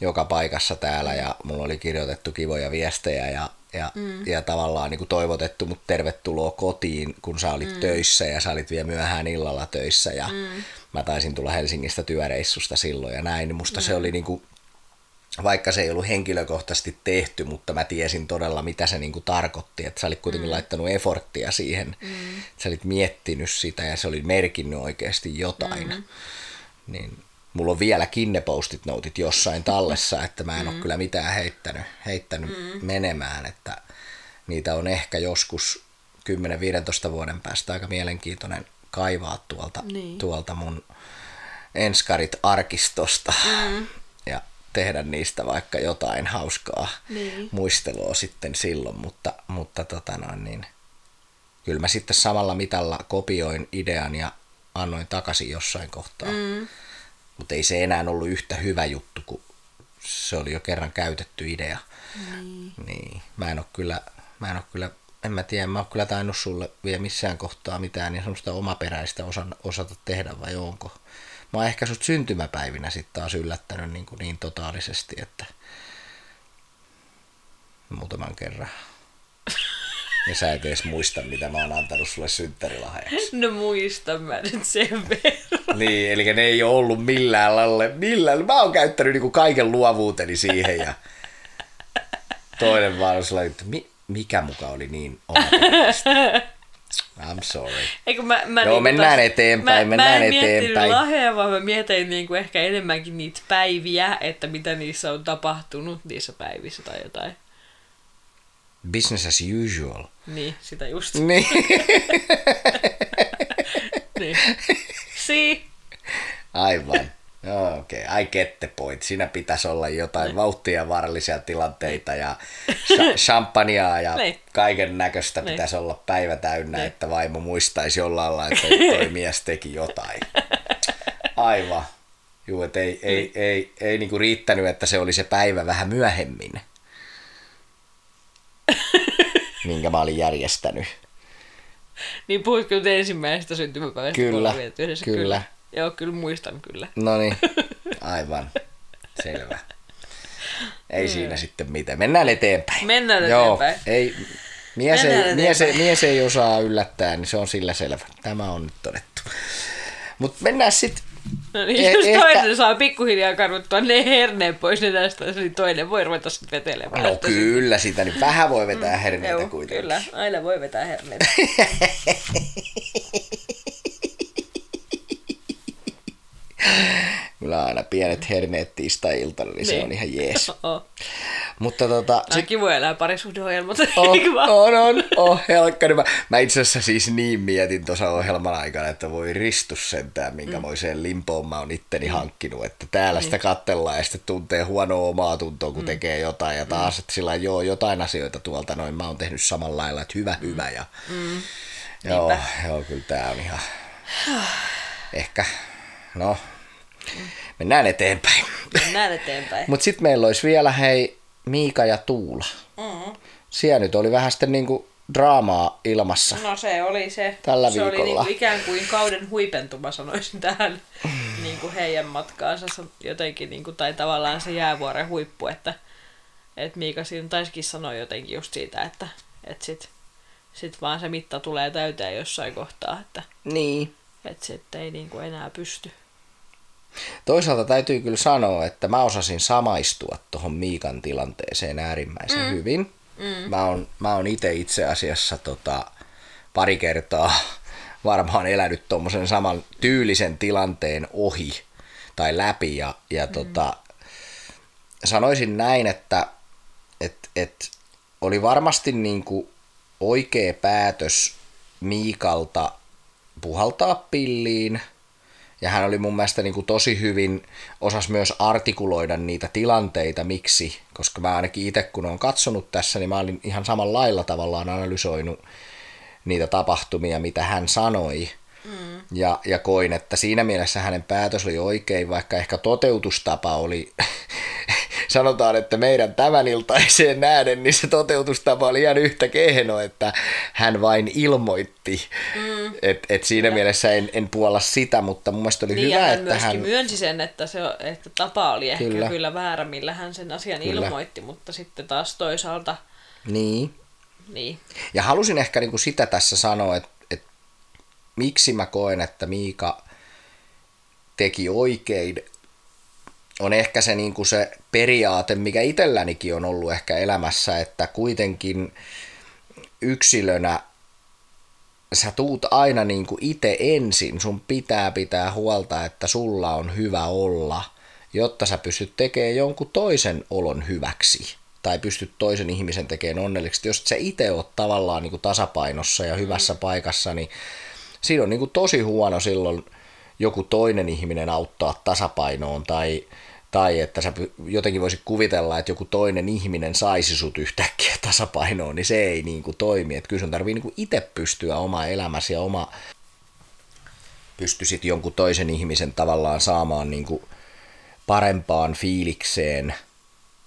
joka paikassa täällä ja mulla oli kirjoitettu kivoja viestejä ja ja, mm. ja tavallaan niin kuin toivotettu mut tervetuloa kotiin, kun sä olit mm. töissä ja sä olit vielä myöhään illalla töissä ja mm. mä taisin tulla Helsingistä työreissusta silloin ja näin, musta mm. se oli niin kuin, vaikka se ei ollut henkilökohtaisesti tehty, mutta mä tiesin todella, mitä se niin kuin tarkoitti, että sä olit kuitenkin mm. laittanut eforttia siihen, mm. sä olit miettinyt sitä ja se oli merkinnyt oikeasti jotain, mm. niin mulla on vieläkin ne postit noutit jossain tallessa, että mä en mm. ole kyllä mitään heittänyt, heittänyt mm. menemään, että niitä on ehkä joskus 10-15 vuoden päästä aika mielenkiintoinen kaivaa tuolta, niin. tuolta mun enskarit arkistosta mm. Tehdä niistä vaikka jotain hauskaa niin. muistelua sitten silloin, mutta, mutta tota noin, niin, kyllä mä sitten samalla mitalla kopioin idean ja annoin takaisin jossain kohtaa. Mm mutta ei se enää ollut yhtä hyvä juttu, kun se oli jo kerran käytetty idea. Niin. niin. Mä en ole kyllä, mä en ole kyllä, en mä tiedä, mä oon kyllä tainnut sulle vielä missään kohtaa mitään niin semmoista omaperäistä osan, osata tehdä vai onko. Mä oon ehkä sut syntymäpäivinä sitten taas yllättänyt niin, kuin niin totaalisesti, että muutaman kerran. Ja sä et edes muista, mitä mä oon antanut sulle synttärilahjaksi. No muistan mä nyt sen verran. Niin, eli ne ei ole ollut millään lailla. Millään. Mä oon käyttänyt niinku kaiken luovuuteni siihen ja toinen vaan on sellainen, että mi, mikä muka oli niin omaperäistä. I'm sorry. Eikö mä, mä Joo, niin mennään taas, eteenpäin, mä, mennään mä en eteenpäin. lahjaa, vaan mä mietin niin kuin ehkä enemmänkin niitä päiviä, että mitä niissä on tapahtunut niissä päivissä tai jotain. Business as usual. Niin, sitä just. Niin. niin. Si. Aivan. No, okei, okay. I get the point. Siinä pitäisi olla jotain niin. vauhtia vaarallisia tilanteita ja champagnea ja niin. kaiken näköistä niin. pitäisi olla päivä täynnä, niin. että vaimo muistaisi jollain lailla, että toi mies teki jotain. Aivan. Juu, että ei, ei, niin. ei, ei, ei niinku riittänyt, että se oli se päivä vähän myöhemmin minkä mä olin järjestänyt. Niin puhuitko nyt ensimmäisestä syntymäpäivästä? Kyllä, kyllä. kyllä. Joo, kyllä muistan kyllä. No niin, aivan. Selvä. Ei mm. siinä sitten mitään. Mennään eteenpäin. Mennään Joo, eteenpäin. Ei, mies, ei, mies, ei, mies ei osaa yllättää, niin se on sillä selvä. Tämä on nyt todettu. Mutta mennään sitten No niin, eh, jos ehkä... toinen saa pikkuhiljaa karvuttua ne herneen pois ne tästä, niin toinen voi ruveta sitten vetelemään. No kyllä, sitä niin vähän voi vetää mm, herneitä joo, kuitenkin. Kyllä, aina voi vetää herneitä. kyllä aina pienet herneet tiistai-iltana, niin, niin. se Niin. on ihan jees. Oh. Mutta tota, Se... Kivoja elää parisuhdeohjelmat. vaan? on, on, on, helkkari. Mä, mä itse asiassa siis niin mietin tuossa ohjelman aikana, että voi ristus sentään, minkämoiseen mm. limpoon mä oon itteni mm. hankkinut. Että täällä sitä kattellaan ja sitten tuntee huonoa omaa tuntoa, kun mm. tekee jotain. Ja taas, että sillä joo, jotain asioita tuolta noin mä oon tehnyt samalla lailla, että hyvä, hyvä. Ja, Mm. joo, Niinpä. joo, kyllä tää on ihan... Ehkä, no, mennään eteenpäin. Mennään eteenpäin. Mutta sitten meillä olisi vielä, hei, Miika ja Tuula. Mm. Siellä nyt oli vähän sitten niinku draamaa ilmassa. No se oli se. Tällä se oli viikolla. niinku ikään kuin kauden huipentuma, sanoisin tähän niinku heidän matkaansa se jotenkin, niinku, tai tavallaan se jäävuoren huippu, että et Miika siinä taisikin sanoa jotenkin just siitä, että et sit, sit vaan se mitta tulee täyteen jossain kohtaa, että Niin. et sitten ei niinku enää pysty. Toisaalta täytyy kyllä sanoa, että mä osasin samaistua tuohon Miikan tilanteeseen äärimmäisen mm. hyvin. Mm. Mä oon, mä oon itse itse asiassa tota, pari kertaa varmaan elänyt tuommoisen saman tyylisen tilanteen ohi tai läpi ja, ja mm. tota, sanoisin näin, että et, et oli varmasti niinku oikea päätös Miikalta puhaltaa pilliin. Ja hän oli mun mielestä niin kuin tosi hyvin, osas myös artikuloida niitä tilanteita, miksi. Koska mä ainakin itse kun olen katsonut tässä, niin mä olin ihan samalla lailla tavallaan analysoinut niitä tapahtumia, mitä hän sanoi. Mm. Ja, ja koin, että siinä mielessä hänen päätös oli oikein, vaikka ehkä toteutustapa oli, sanotaan, että meidän tämän iltaiseen nähden, niin se toteutustapa oli ihan yhtä kehno, että hän vain ilmoitti. Mm. Et, et siinä mielessä en, en puolla sitä, mutta mun mielestä oli Niin, ja hyvä, hän että hän... myönsi sen, että, se, että tapa oli ehkä Kyllä. kyllä, väärä, millä hän sen asian Kyllä. ilmoitti, mutta sitten taas toisaalta, Niin. niin, Ja halusin ehkä niinku sitä tässä sanoa, että, että miksi mä koen, että Miika teki oikein, on ehkä se, niinku se periaate, mikä itsellänikin on ollut ehkä elämässä, että kuitenkin yksilönä sä tuut aina niinku itse ensin, sun pitää pitää huolta, että sulla on hyvä olla, jotta sä pystyt tekemään jonkun toisen olon hyväksi. Tai pystyt toisen ihmisen tekemään onnelliseksi. Jos sä itse oot tavallaan niinku tasapainossa ja hyvässä paikassa, niin siinä on niinku tosi huono silloin joku toinen ihminen auttaa tasapainoon tai, tai että sä jotenkin voisit kuvitella, että joku toinen ihminen saisi sut yhtäkkiä tasapainoon, niin se ei niinku toimi. Että kyllä sun tarvii niinku itse pystyä oma elämäsi ja oma pystyisit jonkun toisen ihmisen tavallaan saamaan niinku parempaan fiilikseen,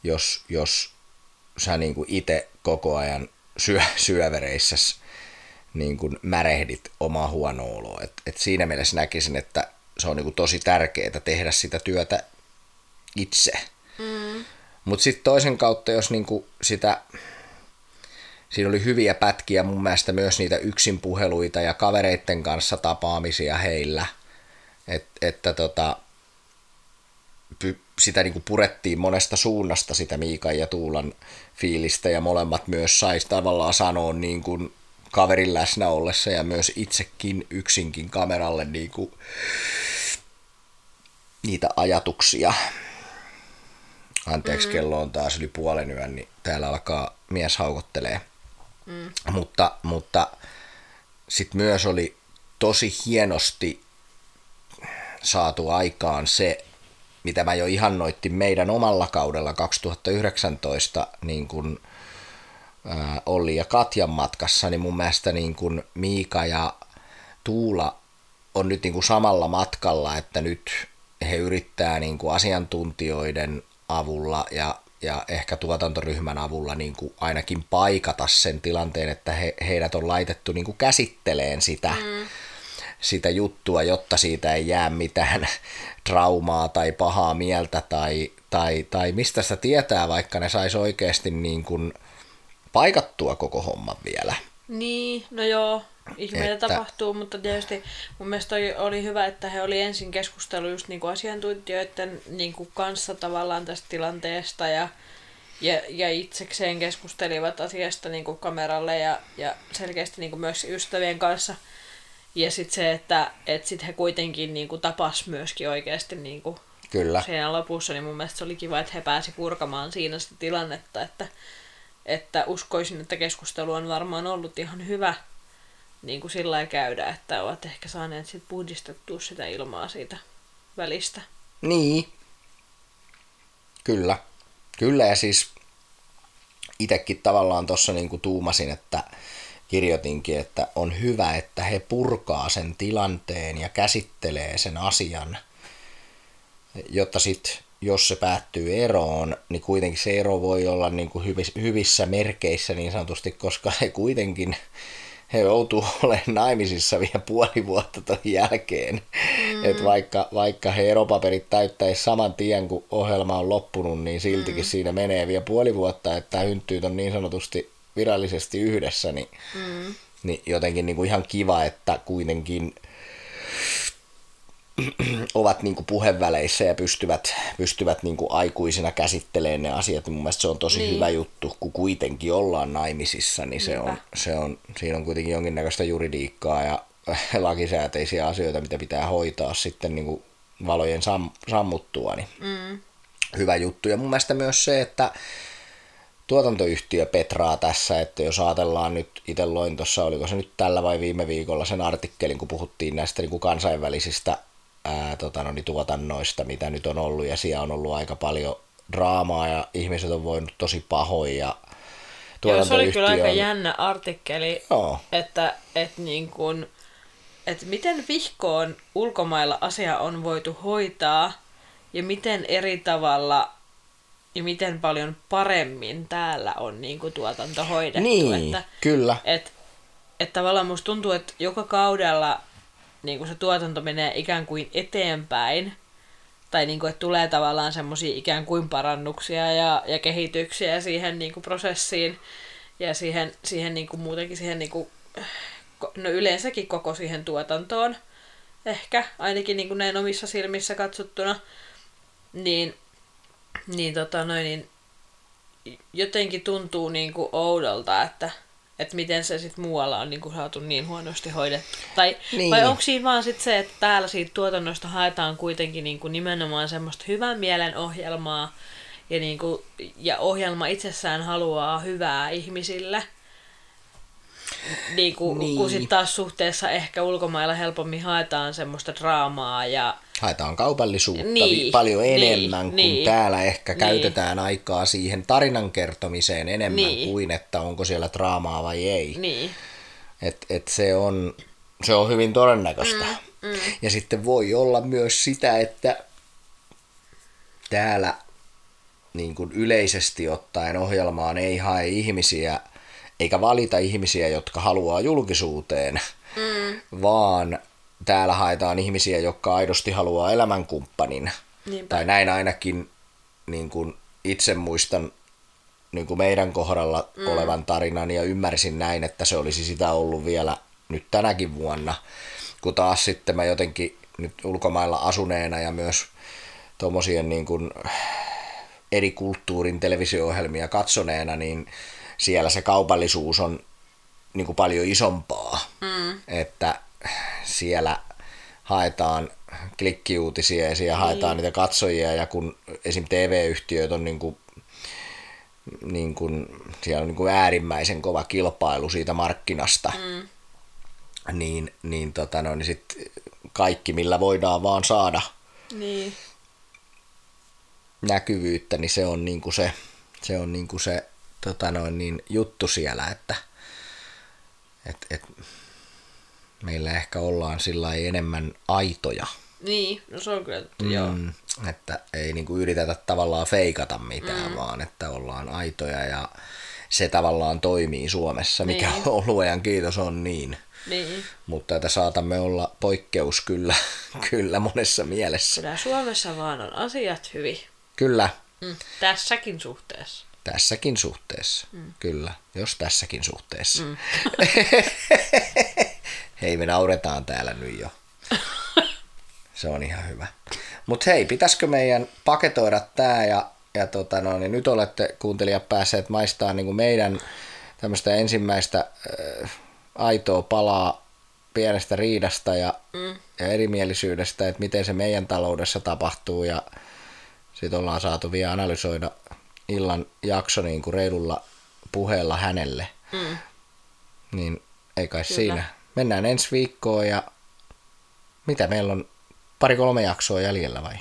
jos, jos sä niinku itse koko ajan syö, syövereissä niin kuin märehdit omaa huonoa oloa. Et, et siinä mielessä näkisin, että se on niin kuin tosi tärkeää tehdä sitä työtä itse. Mm. Mutta sitten toisen kautta, jos niin kuin sitä, siinä oli hyviä pätkiä mun mielestä myös niitä yksinpuheluita ja kavereitten kanssa tapaamisia heillä, Et, että tota, py, sitä niin kuin purettiin monesta suunnasta sitä Miikan ja Tuulan fiilistä ja molemmat myös sais tavallaan sanoa niin kuin kaverin läsnä ollessa ja myös itsekin yksinkin kameralle niin kuin niitä ajatuksia. Anteeksi, mm. kello on taas yli puolen yön, niin täällä alkaa mies haukottelee. Mm. Mutta, mutta sitten myös oli tosi hienosti saatu aikaan se, mitä mä jo ihannoittin meidän omalla kaudella 2019 niin kun, ää, Olli ja Katjan matkassa, niin mun mielestä niin kun Miika ja Tuula on nyt niin kuin samalla matkalla, että nyt he yrittää niin kuin asiantuntijoiden avulla ja, ja ehkä tuotantoryhmän avulla niin kuin ainakin paikata sen tilanteen, että he, heidät on laitettu niin kuin käsitteleen sitä, mm. sitä juttua, jotta siitä ei jää mitään traumaa tai pahaa mieltä tai, tai, tai mistä sitä tietää, vaikka ne sais oikeasti niin kuin paikattua koko homman vielä. Niin, no joo, ihmeitä Että- tapahtuu, mutta tietysti mun mielestä oli, oli hyvä, että he oli ensin keskustelu just niinku asiantuntijoiden niinku kanssa tavallaan tästä tilanteesta ja, ja, ja itsekseen keskustelivat asiasta niinku kameralle ja, ja selkeästi niinku myös ystävien kanssa. Ja sitten se, että et sit he kuitenkin niinku tapas myöskin oikeasti niinku Kyllä. siinä lopussa, niin mun mielestä se oli kiva, että he pääsi purkamaan siinä sitä tilannetta, että, että uskoisin, että keskustelu on varmaan ollut ihan hyvä niin kuin sillä lailla käydä, että ovat ehkä saaneet sit puhdistettua sitä ilmaa siitä välistä. Niin. Kyllä. Kyllä ja siis itekin tavallaan tuossa niinku tuumasin, että kirjoitinkin, että on hyvä, että he purkaa sen tilanteen ja käsittelee sen asian, jotta sitten jos se päättyy eroon, niin kuitenkin se ero voi olla niin kuin hyvissä merkeissä niin sanotusti, koska he kuitenkin he joutuu olemaan naimisissa vielä puoli vuotta ton jälkeen. Mm. Et vaikka, vaikka he eropaperit täyttäisi saman tien, kun ohjelma on loppunut, niin siltikin mm. siinä menee vielä puoli vuotta, että hyntyyt on niin sanotusti virallisesti yhdessä, niin, mm. niin jotenkin niin kuin ihan kiva, että kuitenkin ovat niin kuin puheväleissä ja pystyvät, pystyvät niin kuin aikuisina käsittelemään ne asiat, niin mun mielestä se on tosi niin. hyvä juttu, kun kuitenkin ollaan naimisissa, niin se on, se on, siinä on kuitenkin jonkinnäköistä juridiikkaa ja lakisääteisiä asioita, mitä pitää hoitaa sitten niin kuin valojen sam, sammuttua, niin mm. hyvä juttu. Ja mun mielestä myös se, että tuotantoyhtiö Petraa tässä, että jos ajatellaan nyt, itse loin tuossa, oliko se nyt tällä vai viime viikolla sen artikkelin, kun puhuttiin näistä niin kuin kansainvälisistä ää, tota, no, niin tuotannoista, mitä nyt on ollut, ja siellä on ollut aika paljon draamaa, ja ihmiset on voinut tosi pahoin, ja Joo, se oli kyllä aika jännä artikkeli, Joo. että, että, niin kuin, että miten vihkoon ulkomailla asia on voitu hoitaa, ja miten eri tavalla ja miten paljon paremmin täällä on niin kuin, tuotanto hoidettu. Niin, että, kyllä. Että, että tavallaan musta tuntuu, että joka kaudella niin kuin se tuotanto menee ikään kuin eteenpäin, tai niin kuin, että tulee tavallaan semmoisia ikään kuin parannuksia ja, ja kehityksiä siihen niin kuin prosessiin. Ja siihen, siihen niin kuin muutenkin siihen niin kuin, no yleensäkin koko siihen tuotantoon. Ehkä, ainakin niin kuin näin omissa silmissä katsottuna, niin, niin, tota noin, niin jotenkin tuntuu niin kuin oudolta, että, että miten se sitten muualla on niinku saatu niin huonosti hoidettu. Tai, niin. Vai onko siinä vaan sit se, että täällä siitä tuotannosta haetaan kuitenkin niinku nimenomaan semmoista hyvän mielen ohjelmaa, ja, niinku, ja ohjelma itsessään haluaa hyvää ihmisille – niin kuin, niin. kun sitten taas suhteessa ehkä ulkomailla helpommin haetaan semmoista draamaa ja... Haetaan kaupallisuutta niin, paljon niin, enemmän, kun niin, täällä ehkä niin. käytetään aikaa siihen tarinan kertomiseen enemmän niin. kuin, että onko siellä draamaa vai ei. Niin. Et, et se, on, se on hyvin todennäköistä. Mm, mm. Ja sitten voi olla myös sitä, että täällä niin kuin yleisesti ottaen ohjelmaan ei hae ihmisiä – eikä valita ihmisiä, jotka haluaa julkisuuteen, mm. vaan täällä haetaan ihmisiä, jotka aidosti haluaa elämänkumppanin. Niinpä. Tai näin ainakin niin kuin itse muistan niin kuin meidän kohdalla mm. olevan tarinan ja ymmärsin näin, että se olisi sitä ollut vielä nyt tänäkin vuonna. Kun taas sitten mä jotenkin nyt ulkomailla asuneena ja myös tuommoisien niin kuin eri kulttuurin televisio-ohjelmia katsoneena, niin siellä se kaupallisuus on niin kuin paljon isompaa, mm. että siellä haetaan klikkiuutisia ja siellä haetaan niitä katsojia ja kun esim. TV-yhtiöt on niin kuin, niin kuin, siellä on niin kuin äärimmäisen kova kilpailu siitä markkinasta, mm. niin, niin, tota no, niin sit kaikki millä voidaan vaan saada niin. näkyvyyttä, niin se on niin kuin se, se, on niin kuin se tota noin, niin juttu siellä, että et, et, meillä ehkä ollaan sillä enemmän aitoja. Niin, no se on kyllä, mm, joo. Että ei niinku yritetä tavallaan feikata mitään, mm. vaan että ollaan aitoja ja se tavallaan toimii Suomessa, mikä niin. on luojan kiitos on niin. Niin. Mutta että saatamme olla poikkeus kyllä, kyllä monessa mielessä. Kyllä Suomessa vaan on asiat hyvin. Kyllä. Mm, tässäkin suhteessa. Tässäkin suhteessa, mm. kyllä. Jos tässäkin suhteessa. Mm. hei, me nauretaan täällä nyt jo. Se on ihan hyvä. Mutta hei, pitäisikö meidän paketoida tämä ja, ja tota no, niin nyt olette kuuntelijat päässeet maistaa niin kuin meidän tämmöistä ensimmäistä äh, aitoa palaa pienestä riidasta ja, mm. ja erimielisyydestä, että miten se meidän taloudessa tapahtuu ja sitten ollaan saatu vielä analysoida illan jakso niin kuin reilulla puheella hänelle. Mm. Niin ei kai Kyllä. siinä. Mennään ensi viikkoon ja mitä meillä on pari-kolme jaksoa jäljellä vai?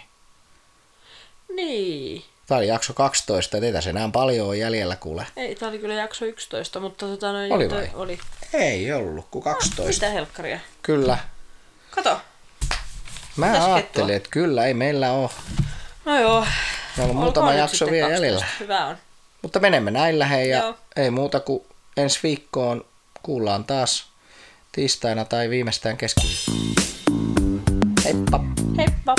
Niin. Tämä oli jakso 12, teitä se enää paljon on jäljellä kuule. Ei, tämä oli kyllä jakso 11, mutta tota, noin, oli vai? Oli. Ei ollut, kuin 12. No, mitä helkkaria? Kyllä. Kato. Mä Mitäs ajattelin, kettua? että kyllä, ei meillä ole. No joo. Meillä on muutama jakso vielä 12. jäljellä. Hyvä on. Mutta menemme näillä hei ja joo. ei muuta kuin ensi viikkoon kuullaan taas tiistaina tai viimeistään keskiviikkona. Heippa! Heippa!